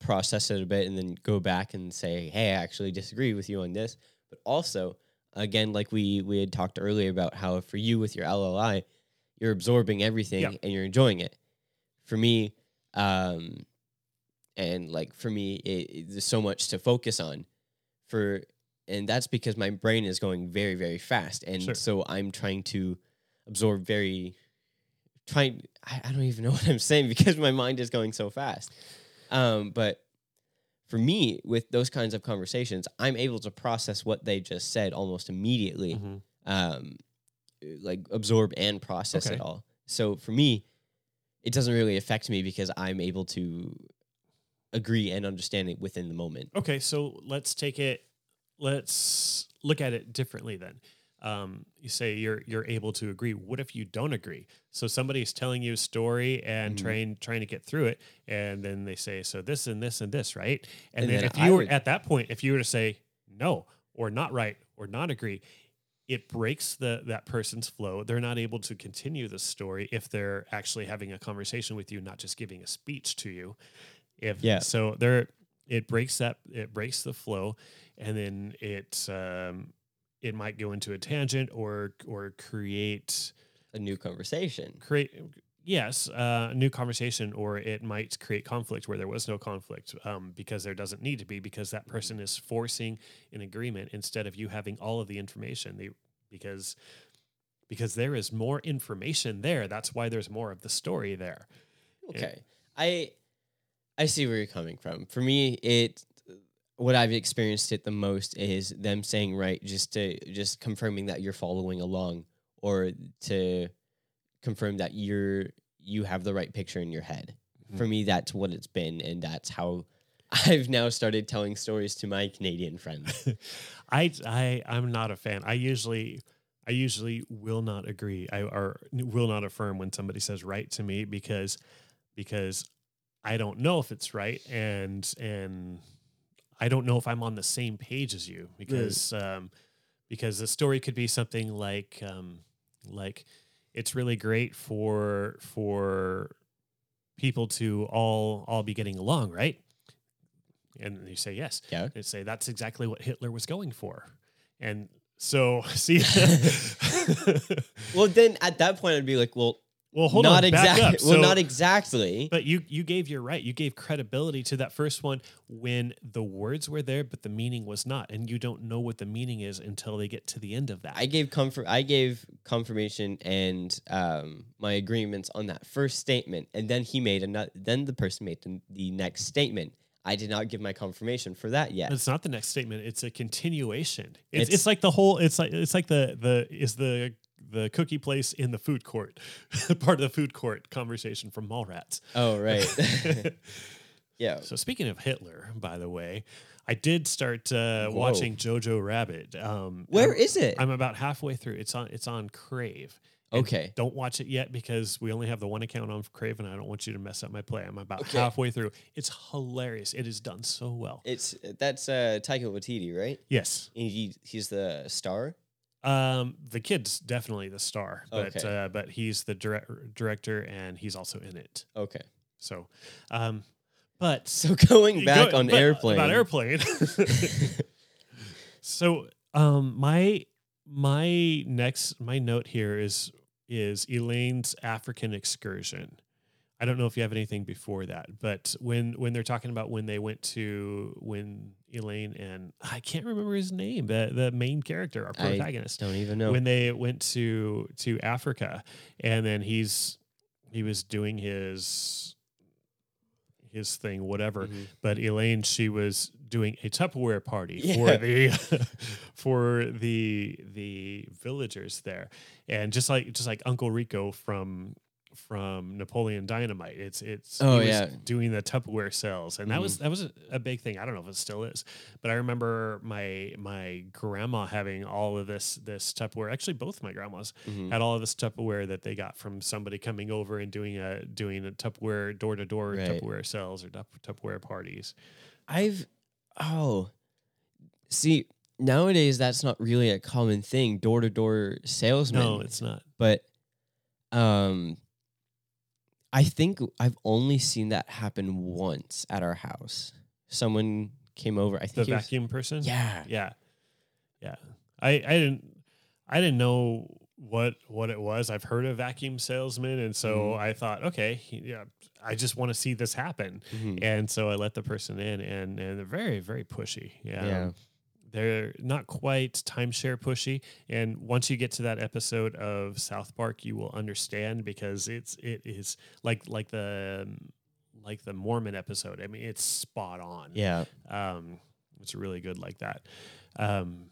process it a bit and then go back and say, "Hey, I actually disagree with you on this." But also, again, like we we had talked earlier about how for you with your LLI, you're absorbing everything Yeah. and you're enjoying it. For me, um, and like for me, it, it- there's so much to focus on. For and that's because my brain is going very very fast, and Sure. so I'm trying to absorb very trying I, I don't even know what I'm saying because my mind is going so fast. Um, but for me, with those kinds of conversations, I'm able to process what they just said almost immediately, Mhm. um, like absorb and process Okay. it all. So for me, it doesn't really affect me because I'm able to agree and understand it within the moment. okay so let's take it let's look at it differently then um, you say you're you're able to agree. What if you don't agree? So somebody's telling you a story and Mhm. trying trying to get through it and then they say so this and this and this right? And, And then, then if I you were would- at that point if you were to say no or not right or not agree it breaks the that person's flow. They're not able to continue the story if they're actually having a conversation with you not just giving a speech to you. If Yeah. so there it breaks that it breaks the flow and then it um it might go into a tangent or or create A new conversation. create yes uh, a new conversation or it might create conflict where there was no conflict um, because there doesn't need to be because that person is forcing an agreement instead of you having all of the information they, because because there is more information there that's why there's more of the story there. Okay. I I see where you're coming from. For me, it what I've experienced it the most is them saying right just to just confirming that you're following along or to confirm that you're you have the right picture in your head. Mhm. For me that's what it's been and that's how I've now started telling stories to my Canadian friends. I I I'm not a fan. I usually I usually will not agree. I or will not affirm when somebody says right to me because because I don't know if it's right and and I don't know if I'm on the same page as you because um because the story could be something like um like it's really great for for people to all all be getting along, right? And you say yes. Yeah. They say that's exactly what Hitler was going for. And so, see, well then at that point I'd be like, well, well, hold not on, exactly. up. Well, not exactly. But you you gave your right. You gave credibility to that first one when the words were there, but the meaning was not, and you don't know what the meaning is until they get to the end of that. I gave comfort. I gave confirmation and um, my agreements on that first statement, and then he made another. Then the person made the, the next statement. I did not give my confirmation for that yet. It's not the next statement. It's a continuation. It's, it's, It's- like the whole. It's like it's like the the is the the cookie place in the food court, part of the food court conversation from Mallrats. oh, right. yeah. so speaking of Hitler, by the way, I did start uh, watching Jojo Rabbit. Um, Where I'm, is it? I'm about halfway through. It's on. It's on Crave. Okay. Don't watch it yet because we only have the one account on Crave, and I don't want you to mess up my play. I'm about Okay. halfway through. It's hilarious. It is done so well. It's that's uh Taika Waititi, right? yes. And he he's the star. Um, the kid's definitely the star, but Okay. uh, but he's the direct, director and he's also in it. Okay. So, um, but So going back go- on airplane. about airplane. so, um, my my next my note here is is Elaine's African excursion. I don't know if you have anything before that, but when when they're talking about when they went to when Elaine and I can't remember his name, the the main character, our I protagonist, Don't even know. when they went to to Africa, and then he's he was doing his his thing, whatever. Mhm. But Elaine, she was doing a Tupperware party Yeah. for the for the the villagers there, and just like just like Uncle Rico from from Napoleon Dynamite, it's it's Oh, he was yeah. doing the Tupperware sales, and that Mhm. was that was a, a big thing. I don't know if it still is, but I remember my my grandma having all of this this Tupperware. Actually, both my grandmas Mhm. had all of this Tupperware that they got from somebody coming over and doing a doing a Tupperware door to door Tupperware sales or Tupperware parties. I've oh see nowadays that's not really a common thing door to door salesman. No, it's not. but um I think I've only seen that happen once at our house. Someone came over. I The think was- vacuum person. yeah. yeah, yeah. I I didn't I didn't know what what it was. I've heard of vacuum salesmen, and so Mhm. I thought, okay, yeah, I just want to see this happen. Mhm. And so I let the person in, and and they're very very pushy. Yeah. Yeah. They're not quite timeshare pushy, and once you get to that episode of South Park, you will understand because it's it is like like the like the Mormon episode. I mean, it's spot on. Yeah. Um, it's really good like that. Um,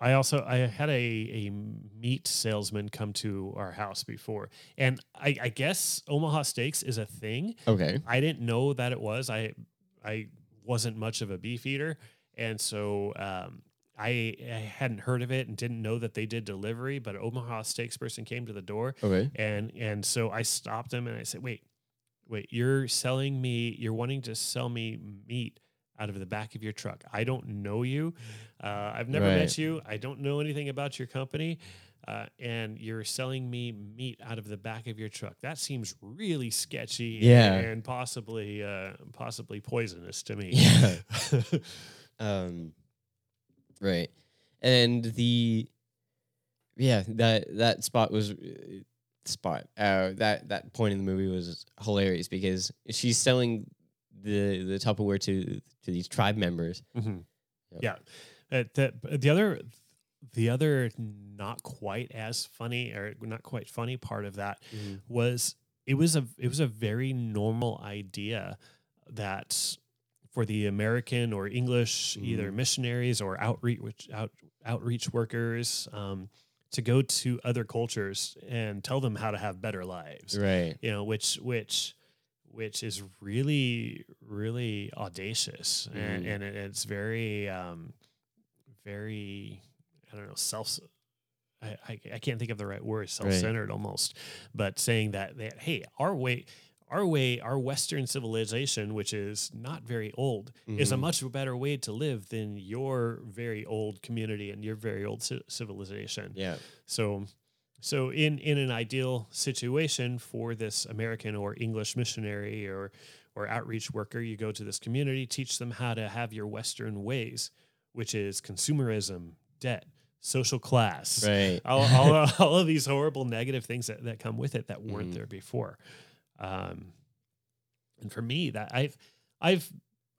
I also I had a a meat salesman come to our house before, and I, I guess Omaha Steaks is a thing. Okay. I didn't know that it was. I I wasn't much of a beef eater, and so um, I I hadn't heard of it and didn't know that they did delivery. But Omaha Steaks person came to the door, Okay. and and so I stopped him and I said, "Wait, wait, you're selling me? You're wanting to sell me meat out of the back of your truck? I don't know you. Uh, I've never Right. met you. I don't know anything about your company." Uh, and you're selling me meat out of the back of your truck. That seems really sketchy, Yeah. and possibly, uh, possibly poisonous to me. Yeah. Um, right, and the yeah that that spot was uh, spot uh, that that point in the movie was hilarious because she's selling the the Tupperware to to these tribe members. Mhm. Yep. Yeah. Uh, the the other the other not quite as funny or not quite funny part of that was it was a it was a very normal idea that for the American or English either Mhm. missionaries or outreach out, outreach workers um, to go to other cultures and tell them how to have better lives Right. you know which which which is really really audacious and Mhm. and it, it's very um very i don't know self I, I, I can't think of the right word self-centered almost but saying that that hey our way our way our western civilization which is not very old is a Mhm. much better way to live than your very old community and your very old ci- civilization Yeah. so, so in in an ideal situation for this American or English missionary or or outreach worker, you go to this community, teach them how to have your Western ways, which is consumerism, debt, social class, Right. all, all, all of these horrible negative things that, that come with it that weren't Mhm. there before. Um, and for me, that I've I've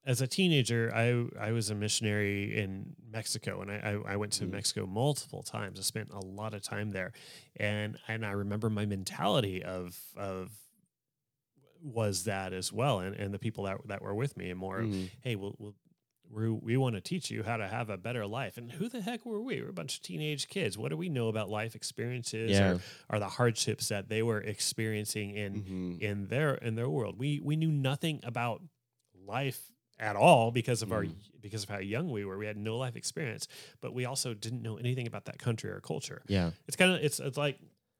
as a teenager, I I was a missionary in Mexico, and I I, I went to Mhm. Mexico multiple times. I spent a lot of time there, and and I remember my mentality of of was that as well, and and the people that that were with me, and more, Mhm. hey, we'll, we'll we we want to teach you how to have a better life. And who the heck were we? We're a bunch of teenage kids. What do we know about life experiences Yeah. or, or the hardships that they were experiencing in Mhm. in their in their world? We we knew nothing about life at all because of our Mm. because of how young we were. We had no life experience, but we also didn't know anything about that country or culture Yeah. it's kind of it's it's like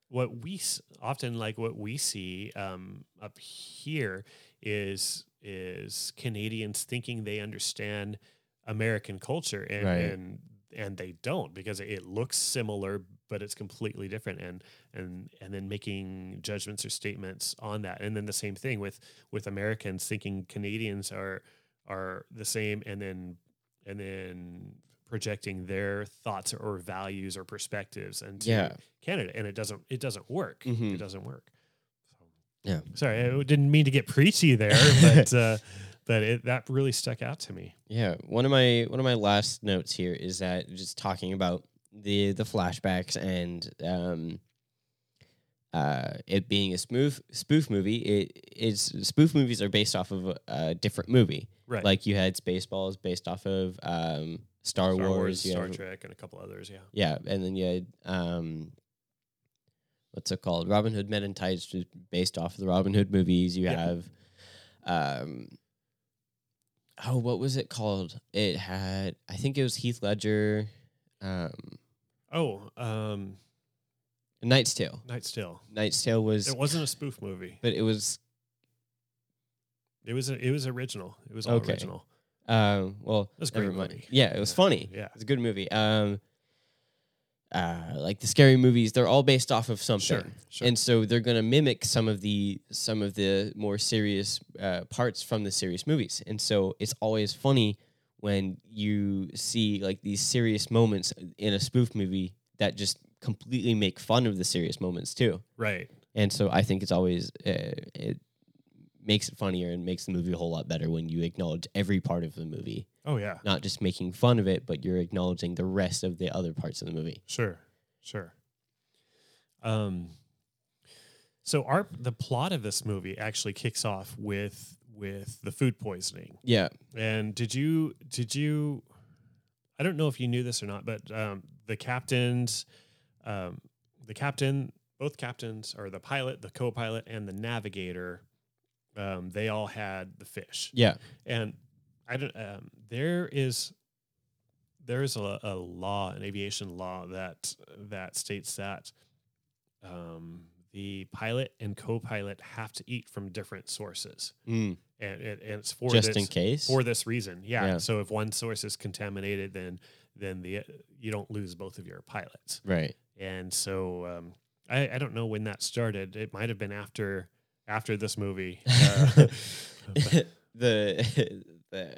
what we often like what we see um, up here is is Canadians thinking they understand American culture and Right. and and they don't because it looks similar but it's completely different and and and then making judgments or statements on that and then the same thing with with Americans thinking Canadians are are the same and then and then projecting their thoughts or values or perspectives into Yeah. Canada and it doesn't it doesn't work Mhm. it doesn't work Yeah. sorry I didn't mean to get preachy there but uh but it, that really stuck out to me Yeah, one of my one of my last notes here is that just talking about the the flashbacks and um, uh, it being a spoof spoof movie. It is spoof movies are based off of a, a different movie. right Like you had Spaceballs based off of um, Star, Star Wars, Wars, Star have- Trek and a couple others yeah yeah, and then you had um, what's it called? Robin Hood Men in Tights, based off of the Robin Hood movies. You Yeah. have, um, oh, what was it called? It had, I think it was Heath Ledger, um, oh um Knight's Tale. Knight's Tale Knight's Tale was, it wasn't a spoof movie but it was, it was a, it was original it was all Okay. original um, well, was a great movie. Yeah, it was Yeah. funny. Yeah. it's a good movie. Um, uh, like the scary movies, they're all based off of something. sure sure. And so they're going to mimic some of the some of the more serious uh, parts from the serious movies. And so it's always funny when you see like these serious moments in a spoof movie that just completely make fun of the serious moments too. Right. And so i think it's always uh, it makes it funnier and makes the movie a whole lot better when you acknowledge every part of the movie oh yeah not just making fun of it but you're acknowledging the rest of the other parts of the movie Sure, sure. Um, so our the plot of this movie actually kicks off with with the food poisoning. yeah And did you did you? I don't know if you knew this or not, but um, the captains, um, the captain, both captains, or the pilot, the co-pilot, and the navigator, um, they all had the fish yeah and I don't. Um, there is there is a, a law, an aviation law that that states that um, the pilot and co-pilot have to eat from different sources, Mm, and, and, and it's for just this, in case for this reason. Yeah. Yeah. So if one source is contaminated, then then the you don't lose both of your pilots. right And so um, I, I don't know when that started. It might have been after after this movie. Uh, the the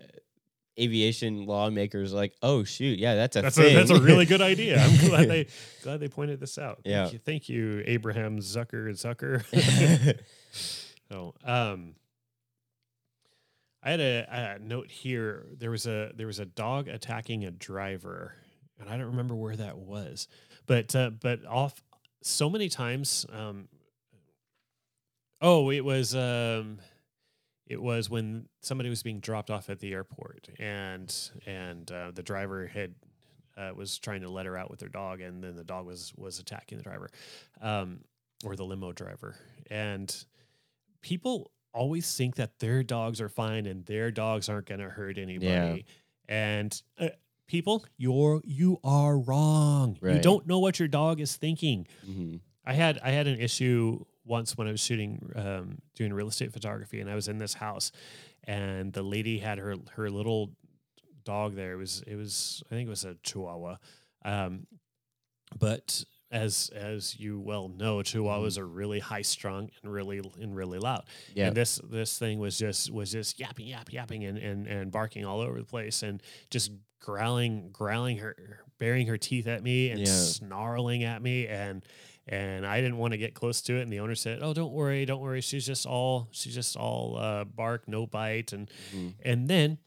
aviation lawmakers like, oh shoot, yeah, that's a That's thing. a, that's a really good idea. I'm glad they glad they pointed this out. Thank Yeah. you, thank you, Abraham Zucker Zucker. so, um, I had a, a note here. There was a there was a dog attacking a driver, and I don't remember where that was, but uh, but off so many times. Um, oh, it was um, it was when somebody was being dropped off at the airport, and and uh, the driver had uh, was trying to let her out with her dog, and then the dog was was attacking the driver, um, or the limo driver, and people always think that their dogs are fine and their dogs aren't going to hurt anybody, and. Uh, People, you're you are wrong. You don't know what your dog is thinking. Mhm. I had I had an issue once when I was shooting um, doing real estate photography, and I was in this house, and the lady had her her little dog there. It was it was I think it was a Chihuahua, um, but as as you well know, Chihuahuas are really high strung and really and really loud. Yeah. And this this thing was just was just yapping, yapping, yapping, and and and barking all over the place, and just growling, growling her, baring her teeth at me, and Yeah. snarling at me, and and I didn't want to get close to it. And the owner said, "Oh, don't worry, don't worry. She's just all she's just all uh, bark, no bite." And Mhm. and then,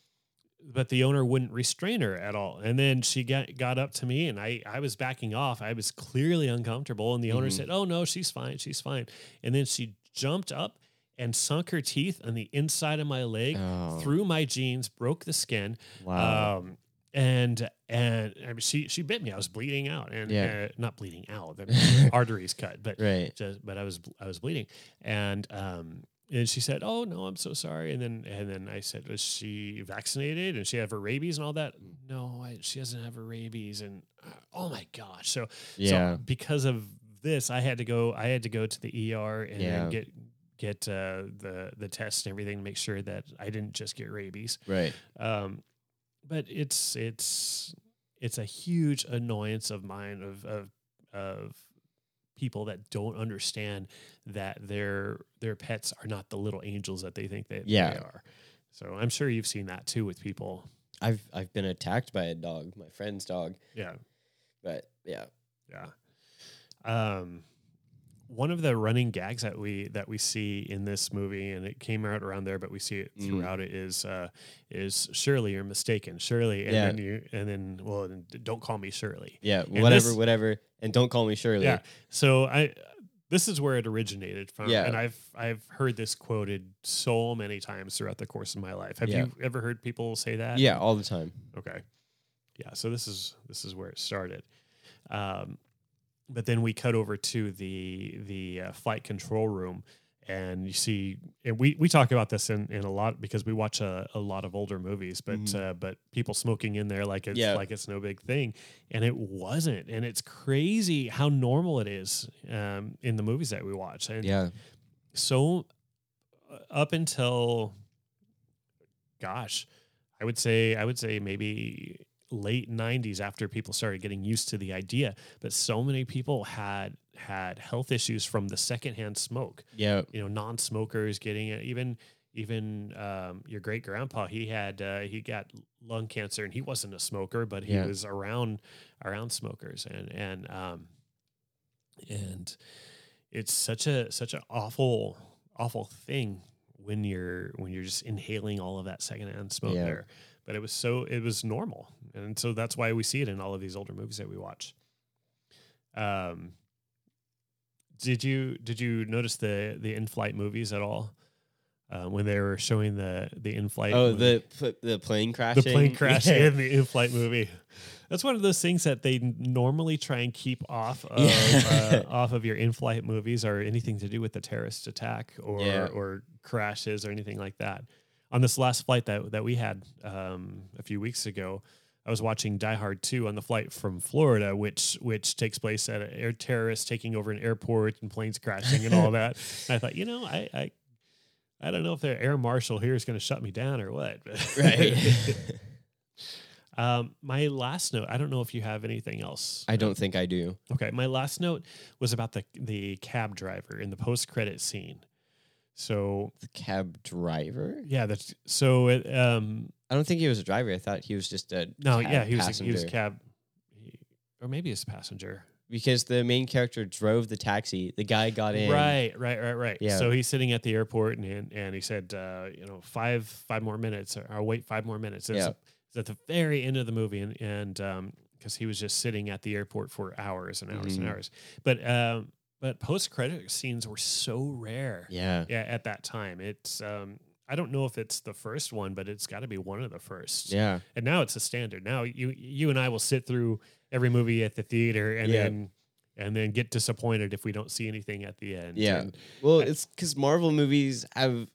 but the owner wouldn't restrain her at all. And then she got got up to me, and I I was backing off. I was clearly uncomfortable, and the owner Mhm. said, "Oh no, she's fine, she's fine." And then she jumped up and sunk her teeth on the inside of my leg Oh, through my jeans, broke the skin. wow. Um, and and I mean, she she bit me. I was bleeding out, and Yeah. uh, not bleeding out. The arteries cut, but right. just but I was I was bleeding, and um and she said, "Oh no, I'm so sorry." And then and then I said, "Was she vaccinated? And she have her rabies and all that?" No, I, she doesn't have her rabies. And uh, oh my gosh, so Yeah. so because of this, I had to go. I had to go to the ER and Yeah. get get uh, the the test and everything to make sure that I didn't just get rabies. right. Um, but it's it's it's a huge annoyance of mine of of of people that don't understand that their their pets are not the little angels that they think that Yeah. they are. So I'm sure you've seen that too with people. I've I've been attacked by a dog, my friend's dog. Yeah. But yeah. Yeah. Um, one of the running gags that we that we see in this movie, and it came out around there, but we see it Mm. throughout it is uh, is Shirley, you're mistaken, Shirley, and Yeah. then you and then well, don't call me Shirley. Yeah. Whatever, this- whatever. And don't call me Shirley. Yeah. So I this is where it originated from. Yeah. And I've I've heard this quoted so many times throughout the course of my life. Have Yeah. you ever heard people say that? Yeah, all the time. Okay. Yeah. So this is this is where it started. Um, but then we cut over to the the uh, flight control room, and you see, and we we talk about this in, in a lot because we watch a, a lot of older movies, but Mhm. uh, but people smoking in there like it's Yeah. like it's no big thing, and it wasn't, and it's crazy how normal it is um, in the movies that we watch, and Yeah. so uh, up until gosh i would say i would say maybe late 90s after people started getting used to the idea but so many people had had health issues from the secondhand smoke Yeah. you know non-smokers getting it even even um, your great grandpa he had uh, he got lung cancer and he wasn't a smoker but he Yeah. was around around smokers and and um and it's such a such an awful awful thing when you're when you're just inhaling all of that secondhand smoke Yeah. there but it was so it was normal and so that's why we see it in all of these older movies that we watch um did you did you notice the the in-flight movies at all uh, when they were showing the the in-flight Oh, movie? the the plane crash. the plane crash Yeah. in the in-flight movie. That's one of those things that they normally try and keep off of Yeah. uh, off of your in-flight movies or anything to do with the terrorist attack or Yeah. or crashes or anything like that. On this last flight that that we had um, a few weeks ago, I was watching Die Hard 2 on the flight from Florida, which which takes place at an air terrorist taking over an airport and planes crashing and all that. And I thought, you know, I, I I don't know if the air marshal here is going to shut me down or what. Right. um, my last note. I don't know if you have anything else. I don't think I do. Okay, my last note was about the the cab driver in the post credit scene. So The cab driver? yeah, that's so. It, um, I don't think he was a driver. I thought he was just a no, yeah, he was passenger. he was cab, he, or maybe it's passenger. because the main character drove the taxi. The guy got in. Right, right, right, right. Yeah. So he's sitting at the airport and and, he said, uh, you know, five five more minutes, or, or wait five more minutes. It's, Yeah. it's at the very end of the movie, and and um, because he was just sitting at the airport for hours and hours Mhm. and hours. But um, but post credit scenes were so rare. Yeah. Yeah, at that time, it's um, I don't know if it's the first one, but it's got to be one of the first. Yeah. And now it's a standard. Now you you and I will sit through every movie at the theater and Yeah. then and then get disappointed if we don't see anything at the end. Yeah. And Well, I- it's because Marvel movies have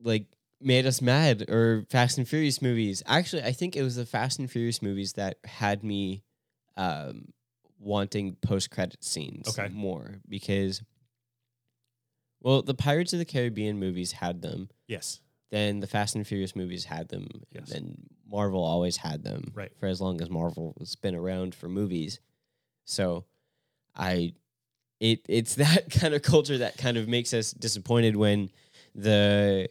like made us mad, or Fast and Furious movies. Actually, I think it was the Fast and Furious movies that had me um, wanting post credit scenes Okay. more because, well, the Pirates of the Caribbean movies had them. yes. Then the Fast and Furious movies had them. Yes. And then Marvel always had them. Right. For as long as Marvel has been around for movies. So I it it's that kind of culture that kind of makes us disappointed when the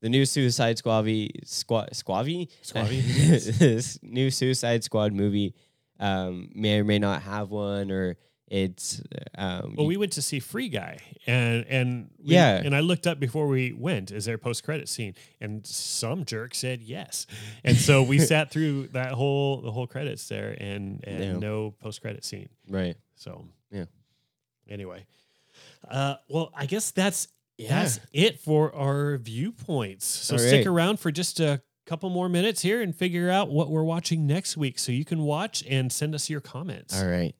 the new Suicide Squad squad Squavy Squavy? this new Suicide Squad movie um, may or may not have one or it's um, Well, we went to see Free Guy, and and we- Yeah. and I looked up before we went. Is there a post credit scene? And some jerk said yes, and so we sat through that whole the whole credits there, and and Yeah. no post credit scene. right So Yeah. Anyway, uh, well, I guess that's that's it for our viewpoints. So stick around for just a couple more minutes here and figure out what we're watching next week so you can watch and send us your comments. All right.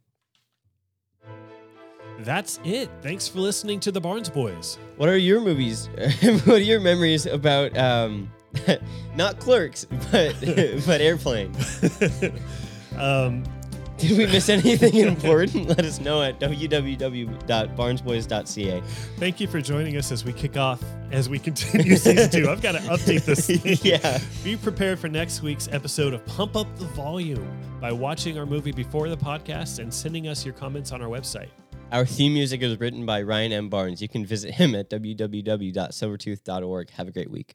That's it. Thanks for listening to the Barnes Boys. What are your movies? what are your memories about um, not Clerks, but but Airplane? um, Did we miss anything important? Let us know at www.barnesboys.ca. thank you for joining us as we kick off, as we continue season two. I've got to update this thing. yeah. Be prepared for next week's episode of Pump Up the Volume by watching our movie before the podcast and sending us your comments on our website. Our theme music is written by Ryan M. Barnes. You can visit him at www.silvertooth.org. Have a great week.